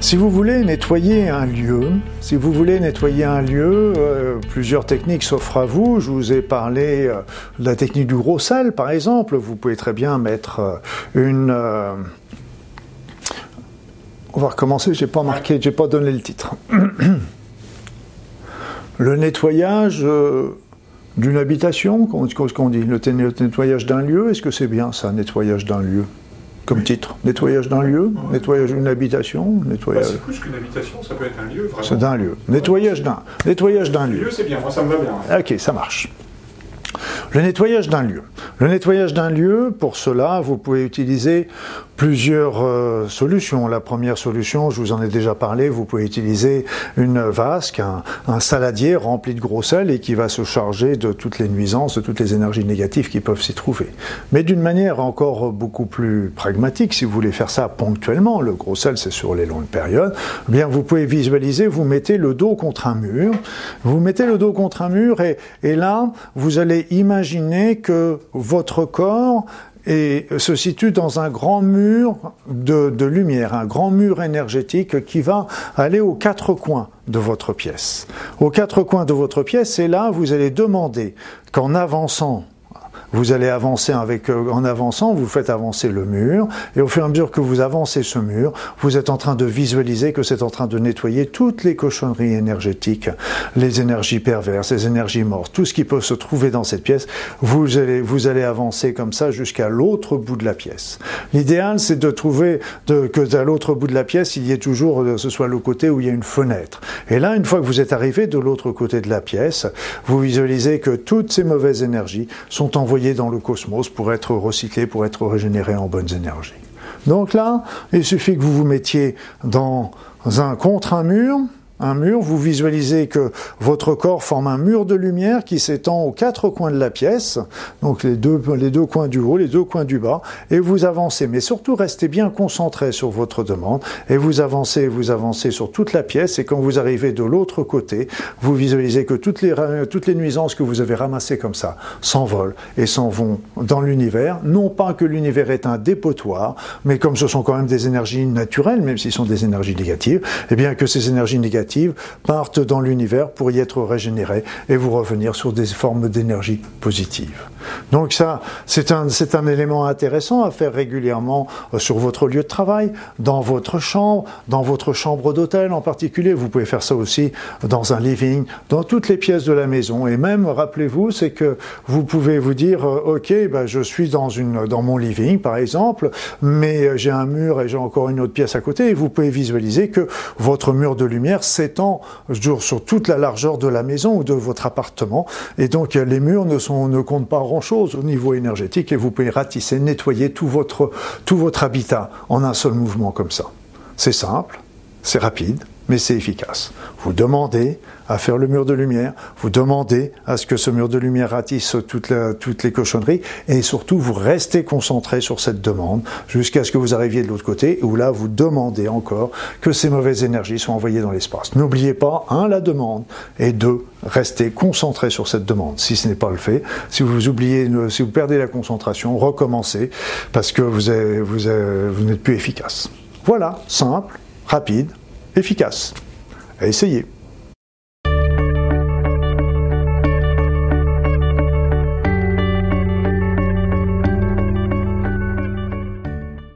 Si vous voulez nettoyer un lieu, si vous voulez nettoyer un lieu, euh, plusieurs techniques s'offrent à vous. Je vous ai parlé euh, de la technique du gros sel, par exemple. Vous pouvez très bien mettre euh, une. on va recommencer. J'ai pas marqué, j'ai pas donné le titre. le nettoyage d'une habitation, qu'on dit Le nettoyage d'un lieu, est-ce que c'est bien ça, nettoyage d'un lieu? Comme titre Nettoyage d'un lieu, nettoyage d'une habitation, nettoyage. Bah, c'est plus qu'une habitation, ça peut être un lieu. Vraiment. C'est d'un lieu. Nettoyage d'un, nettoyage d'un lieu. lieu, c'est bien, moi ça me va bien. Ok, ça marche. Le nettoyage d'un lieu. Le nettoyage d'un lieu, pour cela, vous pouvez utiliser plusieurs euh, solutions. La première solution, je vous en ai déjà parlé, vous pouvez utiliser une vasque, un, saladier rempli de gros sel et qui va se charger de toutes les nuisances, de toutes les énergies négatives qui peuvent s'y trouver. Mais d'une manière encore beaucoup plus pragmatique, si vous voulez faire ça ponctuellement, le gros sel c'est sur les longues périodes, eh bien vous pouvez visualiser, vous mettez le dos contre un mur, vous mettez le dos contre un mur et, et là vous allez imaginer que votre corps se situe dans un grand mur de, lumière, un grand mur énergétique qui va aller aux quatre coins de votre pièce. Aux quatre coins de votre pièce, et là, vous allez demander qu'en avançant vous allez avancer avec, euh, en avançant, vous faites avancer le mur, et au fur et à mesure que vous avancez ce mur, vous êtes en train de visualiser que c'est en train de nettoyer toutes les cochonneries énergétiques, les énergies perverses, les énergies mortes, tout ce qui peut se trouver dans cette pièce. Vous allez, vous allez avancer comme ça jusqu'à l'autre bout de la pièce. L'idéal, c'est de trouver de, que à l'autre bout de la pièce, il y ait toujours, euh, ce soit le côté où il y a une fenêtre. Et là, une fois que vous êtes arrivé de l'autre côté de la pièce, vous visualisez que toutes ces mauvaises énergies sont envoyées dans le cosmos pour être recyclé, pour être régénéré en bonnes énergies. Donc là, il suffit que vous vous mettiez dans un contre un mur, un mur, vous visualisez que votre corps forme un mur de lumière qui s'étend aux quatre coins de la pièce, donc les deux, les deux coins du haut, les deux coins du bas, et vous avancez. Mais surtout, restez bien concentré sur votre demande, et vous avancez, vous avancez sur toute la pièce, et quand vous arrivez de l'autre côté, vous visualisez que toutes les, toutes les nuisances que vous avez ramassées comme ça s'envolent et s'en vont dans l'univers. Non pas que l'univers est un dépotoir, mais comme ce sont quand même des énergies naturelles, même si ce sont des énergies négatives, eh bien que ces énergies négatives partent dans l'univers pour y être régénérés et vous revenir sur des formes d'énergie positive. Donc ça, c'est un, c'est un élément intéressant à faire régulièrement euh, sur votre lieu de travail, dans votre chambre, dans votre chambre d'hôtel en particulier. Vous pouvez faire ça aussi dans un living, dans toutes les pièces de la maison. Et même, rappelez-vous, c'est que vous pouvez vous dire, euh, OK, ben, je suis dans, une, dans mon living, par exemple, mais j'ai un mur et j'ai encore une autre pièce à côté. Et vous pouvez visualiser que votre mur de lumière s'étend sur toute la largeur de la maison ou de votre appartement. Et donc, les murs ne, sont, ne comptent pas chose au niveau énergétique et vous pouvez ratisser, nettoyer tout votre, tout votre habitat en un seul mouvement comme ça. C'est simple, c'est rapide, mais c'est efficace. Vous demandez à faire le mur de lumière, vous demandez à ce que ce mur de lumière ratisse toutes les cochonneries, et surtout vous restez concentré sur cette demande jusqu'à ce que vous arriviez de l'autre côté, où là vous demandez encore que ces mauvaises énergies soient envoyées dans l'espace. N'oubliez pas, un, la demande, et deux, restez concentré sur cette demande. Si ce n'est pas le fait, si vous oubliez, si vous perdez la concentration, recommencez, parce que vous, n'êtes plus efficace. Voilà, simple, rapide, efficace. Essayez.